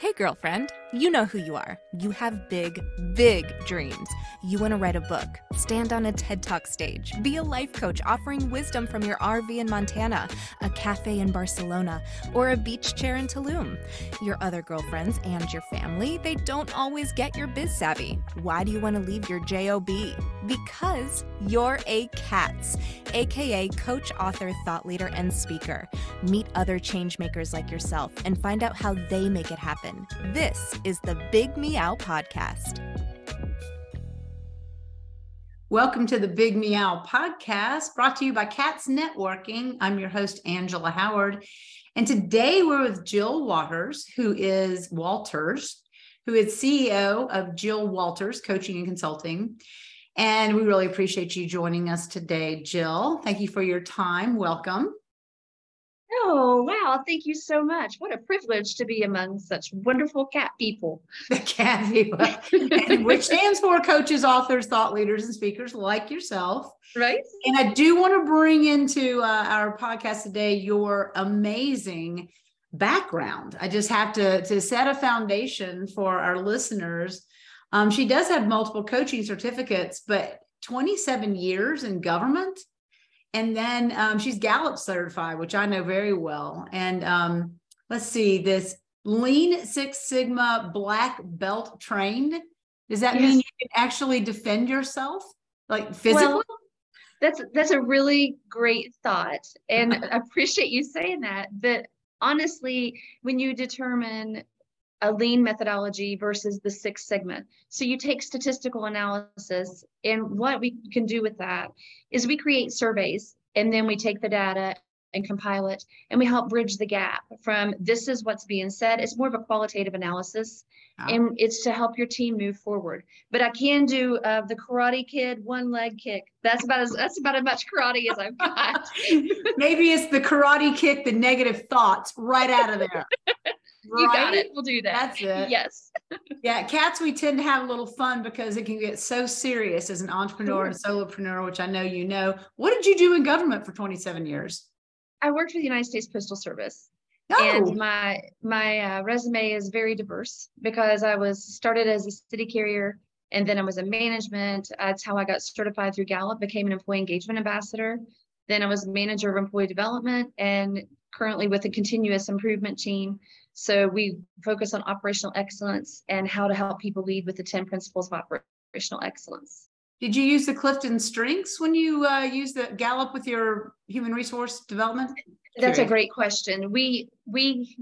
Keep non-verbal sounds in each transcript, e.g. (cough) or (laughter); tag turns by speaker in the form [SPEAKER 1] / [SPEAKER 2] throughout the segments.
[SPEAKER 1] Hey, girlfriend, you know who you are. You have big, big dreams. You want to write a book, stand on a TED Talk stage, be a life coach offering wisdom from your RV in Montana, a cafe in Barcelona, or a beach chair in Tulum. Your other girlfriends and your family, they don't always get your biz savvy. Why do you want to leave your JOB? Because you're a CATS, aka coach, author, thought leader, and speaker. Meet other change makers like yourself and find out how they make it happen. This is the Big Meow Podcast.
[SPEAKER 2] Welcome to the Big Meow Podcast, brought to you by CATS Networking. I'm your host, Angela Howard. And today we're with Jill Waters, who is Walters, who is CEO of Jill Walters Coaching and Consulting. And we really appreciate you joining us today, Jill. Thank you for your time. Welcome.
[SPEAKER 3] Oh, wow. Thank you so much. What a privilege to be among such wonderful cat people.
[SPEAKER 2] The cat people, which (laughs) stands for coaches, authors, thought leaders, and speakers like yourself.
[SPEAKER 3] Right.
[SPEAKER 2] And I do want to bring into uh, our podcast today your amazing background. I just have to, to set a foundation for our listeners. Um, she does have multiple coaching certificates, but 27 years in government and then um, she's Gallup certified, which I know very well. And um, let's see, this Lean Six Sigma black belt trained. Does that yes. mean you can actually defend yourself, like physically? Well,
[SPEAKER 3] that's that's a really great thought, and I (laughs) appreciate you saying that. But honestly, when you determine a lean methodology versus the Six Sigma. So you take statistical analysis, and what we can do with that is we create surveys, and then we take the data and compile it, and we help bridge the gap from this is what's being said. It's more of a qualitative analysis, wow. and it's to help your team move forward. But I can do uh, the Karate Kid one leg kick. That's about as that's about as much karate as I've got. (laughs)
[SPEAKER 2] Maybe it's the karate kick, the negative thoughts right out of there. (laughs)
[SPEAKER 3] Right? You got it. We'll do that.
[SPEAKER 2] That's it.
[SPEAKER 3] Yes. (laughs)
[SPEAKER 2] yeah, cats, we tend to have a little fun because it can get so serious as an entrepreneur and solopreneur, which I know you know. What did you do in government for 27 years?
[SPEAKER 3] I worked for the United States Postal Service. Oh. And my my uh, resume is very diverse because I was started as a city carrier and then I was in management. That's how I got certified through Gallup, became an employee engagement ambassador. Then I was manager of employee development and currently with the continuous improvement team. So we focus on operational excellence and how to help people lead with the 10 principles of operational excellence.
[SPEAKER 2] Did you use the Clifton Strengths when you uh, use the Gallup with your human resource development?
[SPEAKER 3] That's a great question. We we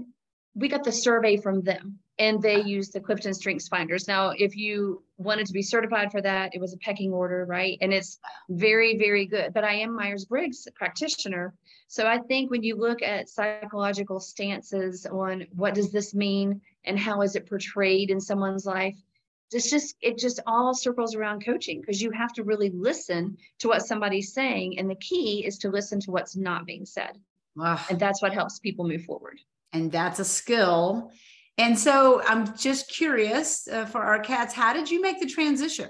[SPEAKER 3] we got the survey from them and they used the Clifton Strengths Finders. Now, if you wanted to be certified for that, it was a pecking order, right? And it's very, very good. But I am Myers Briggs practitioner. So I think when you look at psychological stances on what does this mean and how is it portrayed in someone's life, it's just it just all circles around coaching because you have to really listen to what somebody's saying. And the key is to listen to what's not being said. And that's what helps people move forward.
[SPEAKER 2] And that's a skill and so I'm just curious uh, for our cats, how did you make the transition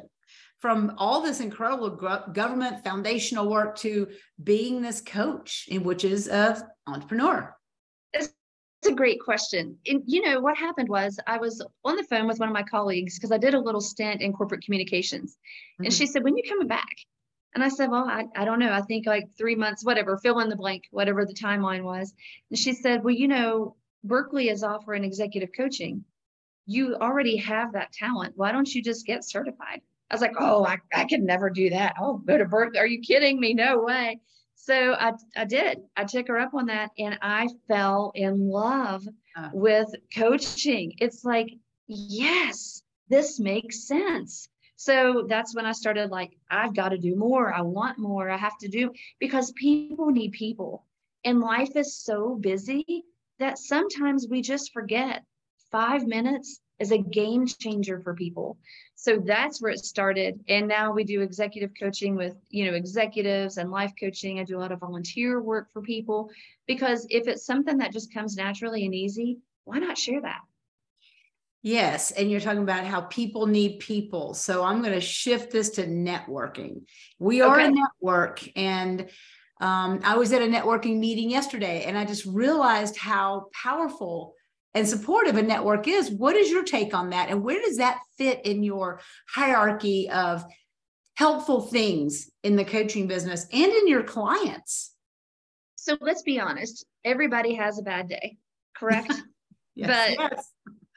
[SPEAKER 2] from all this incredible government foundational work to being this coach, which is of entrepreneur?
[SPEAKER 3] It's a great question. And you know, what happened was I was on the phone with one of my colleagues because I did a little stint in corporate communications. Mm-hmm. And she said, When you coming back? And I said, Well, I, I don't know. I think like three months, whatever, fill in the blank, whatever the timeline was. And she said, Well, you know, Berkeley is offering executive coaching. You already have that talent. Why don't you just get certified? I was like, oh, I, I could never do that. Oh, go to birth. Are you kidding me? No way. So I, I did. I took her up on that and I fell in love uh, with coaching. It's like, yes, this makes sense. So that's when I started like, I've got to do more. I want more. I have to do because people need people. And life is so busy that sometimes we just forget five minutes is a game changer for people so that's where it started and now we do executive coaching with you know executives and life coaching i do a lot of volunteer work for people because if it's something that just comes naturally and easy why not share that
[SPEAKER 2] Yes. And you're talking about how people need people. So I'm going to shift this to networking. We are okay. a network, and um, I was at a networking meeting yesterday and I just realized how powerful and supportive a network is. What is your take on that? And where does that fit in your hierarchy of helpful things in the coaching business and in your clients?
[SPEAKER 3] So let's be honest, everybody has a bad day, correct? (laughs) yes, but yes.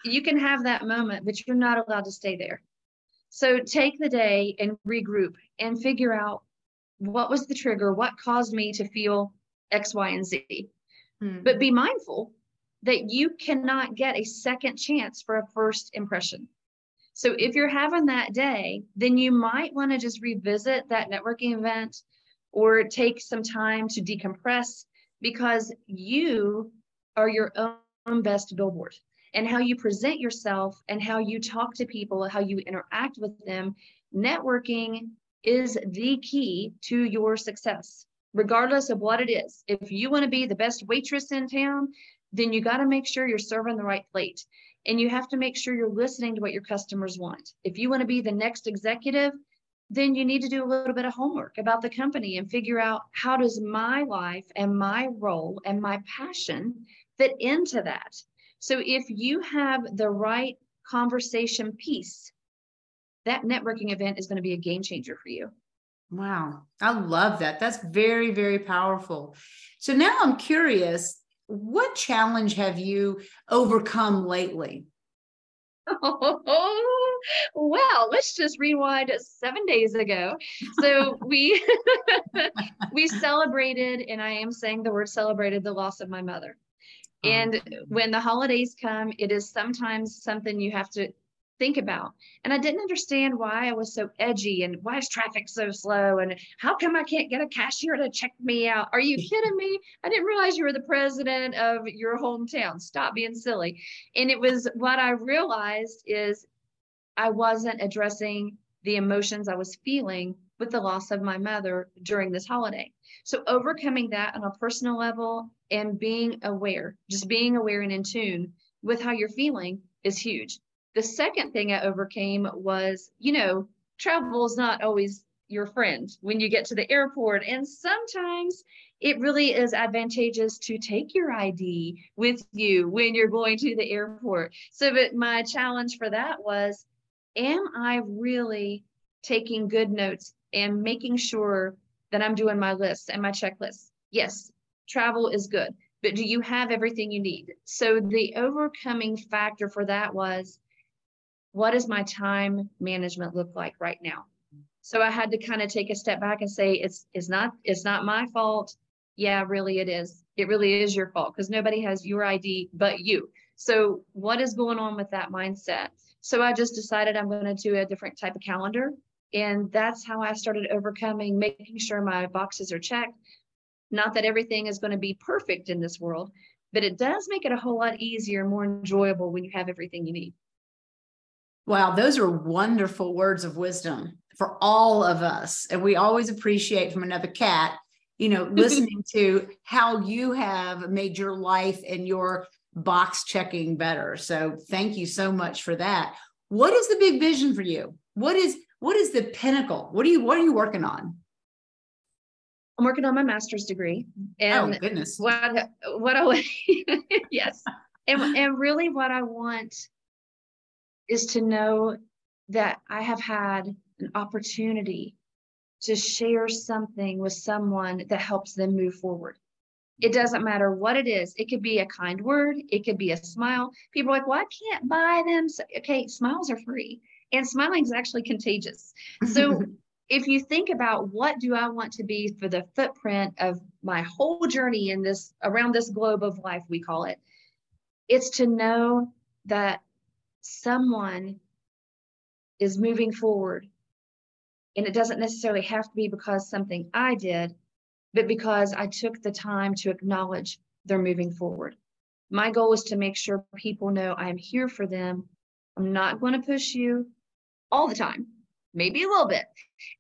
[SPEAKER 3] you can have that moment, but you're not allowed to stay there. So take the day and regroup and figure out what was the trigger, what caused me to feel X, Y, and Z. Hmm. But be mindful that you cannot get a second chance for a first impression. So if you're having that day, then you might want to just revisit that networking event or take some time to decompress because you are your own best billboard. And how you present yourself and how you talk to people, how you interact with them, networking is the key to your success, regardless of what it is. If you want to be the best waitress in town, then you got to make sure you're serving the right plate. And you have to make sure you're listening to what your customers want. If you want to be the next executive, then you need to do a little bit of homework about the company and figure out how does my life and my role and my passion fit into that. So if you have the right conversation piece, that networking event is going to be a game changer for you.
[SPEAKER 2] Wow. I love that. That's very, very powerful. So now I'm curious what challenge have you overcome lately?
[SPEAKER 3] Oh, (laughs) well, let's just rewind seven days ago. So we (laughs) we celebrated, and I am saying the word celebrated the loss of my mother. Oh, and when the holidays come, it is sometimes something you have to think about. And I didn't understand why I was so edgy and why is traffic so slow and how come I can't get a cashier to check me out? Are you (laughs) kidding me? I didn't realize you were the president of your hometown. Stop being silly. And it was what I realized is I wasn't addressing the emotions I was feeling with the loss of my mother during this holiday. So overcoming that on a personal level and being aware, just being aware and in tune with how you're feeling is huge. The second thing I overcame was, you know, travel is not always your friend when you get to the airport. And sometimes it really is advantageous to take your ID with you when you're going to the airport. So, but my challenge for that was, am I really taking good notes and making sure that I'm doing my lists and my checklists? Yes, travel is good, but do you have everything you need? So the overcoming factor for that was what does my time management look like right now? So I had to kind of take a step back and say, it's it's not it's not my fault. Yeah, really it is. It really is your fault because nobody has your ID but you. So what is going on with that mindset? So I just decided I'm going to do a different type of calendar. And that's how I started overcoming, making sure my boxes are checked. Not that everything is going to be perfect in this world, but it does make it a whole lot easier, more enjoyable when you have everything you need.
[SPEAKER 2] Wow, those are wonderful words of wisdom for all of us. And we always appreciate from another cat, you know, (laughs) listening to how you have made your life and your box checking better. So thank you so much for that. What is the big vision for you? What is what is the pinnacle? What are you what are you working on?
[SPEAKER 3] I'm working on my master's degree.
[SPEAKER 2] Oh, and oh goodness.
[SPEAKER 3] What what I (laughs) yes. And, and really what I want is to know that I have had an opportunity to share something with someone that helps them move forward. It doesn't matter what it is. It could be a kind word, it could be a smile. People are like, well, I can't buy them. Okay, smiles are free, and smiling is actually contagious. So, (laughs) if you think about what do I want to be for the footprint of my whole journey in this around this globe of life, we call it, it's to know that someone is moving forward. And it doesn't necessarily have to be because something I did, but because I took the time to acknowledge they're moving forward. My goal is to make sure people know I'm here for them. I'm not going to push you all the time, maybe a little bit.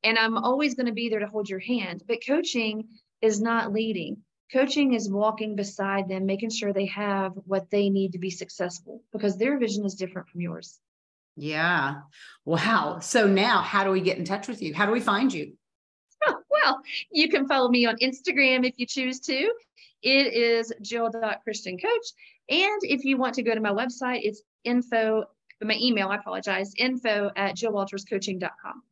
[SPEAKER 3] And I'm always going to be there to hold your hand. But coaching is not leading. Coaching is walking beside them, making sure they have what they need to be successful because their vision is different from yours.
[SPEAKER 2] Yeah. Wow. So now, how do we get in touch with you? How do we find you? (laughs)
[SPEAKER 3] Well, you can follow me on Instagram if you choose to. It is jill.christiancoach. And if you want to go to my website, it's info, my email, I apologize, info at jillwalterscoaching.com.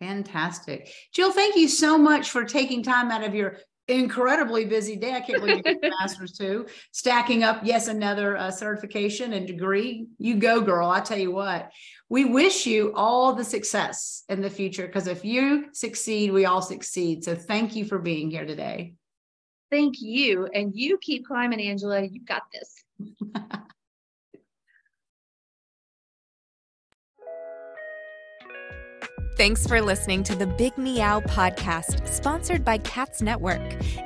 [SPEAKER 2] Fantastic. Jill, thank you so much for taking time out of your incredibly busy day. I can't believe you got (laughs) master's too. Stacking up, yes, another uh, certification and degree. You go, girl. I tell you what, we wish you all the success in the future because if you succeed, we all succeed. So thank you for being here today.
[SPEAKER 3] Thank you. And you keep climbing, Angela. You've got this. (laughs)
[SPEAKER 1] Thanks for listening to the Big Meow podcast, sponsored by Cats Network.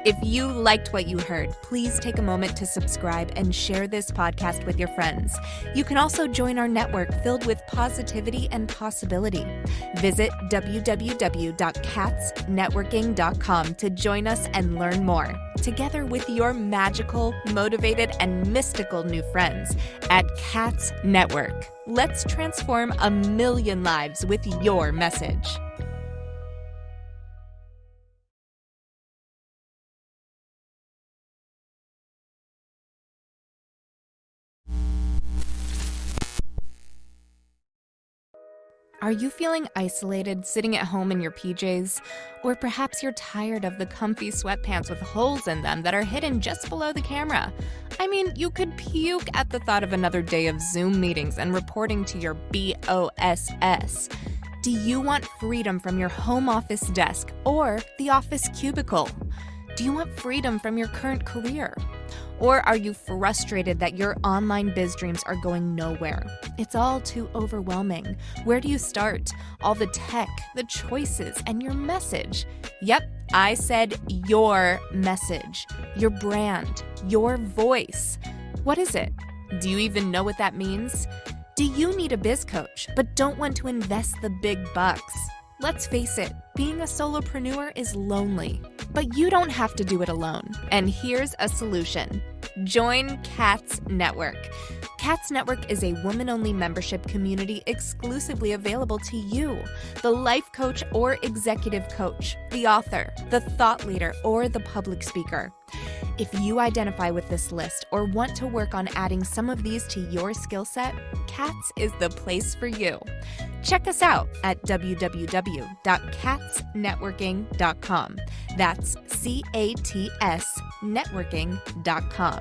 [SPEAKER 1] If you liked what you heard, please take a moment to subscribe and share this podcast with your friends. You can also join our network filled with positivity and possibility. Visit www.catsnetworking.com to join us and learn more, together with your magical, motivated, and mystical new friends at Cats Network. Let's transform a million lives with your message. Are you feeling isolated sitting at home in your PJs? Or perhaps you're tired of the comfy sweatpants with holes in them that are hidden just below the camera? I mean, you could puke at the thought of another day of Zoom meetings and reporting to your BOSS. Do you want freedom from your home office desk or the office cubicle? Do you want freedom from your current career? Or are you frustrated that your online biz dreams are going nowhere? It's all too overwhelming. Where do you start? All the tech, the choices, and your message. Yep, I said your message, your brand, your voice. What is it? Do you even know what that means? Do you need a biz coach but don't want to invest the big bucks? Let's face it, being a solopreneur is lonely, but you don't have to do it alone. And here's a solution join CATS Network. CATS Network is a woman only membership community exclusively available to you, the life coach or executive coach, the author, the thought leader, or the public speaker. If you identify with this list or want to work on adding some of these to your skill set, CATS is the place for you. Check us out at www.catsnetworking.com. That's C A T S networking.com.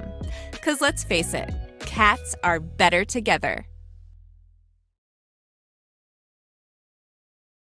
[SPEAKER 1] Because let's face it, cats are better together.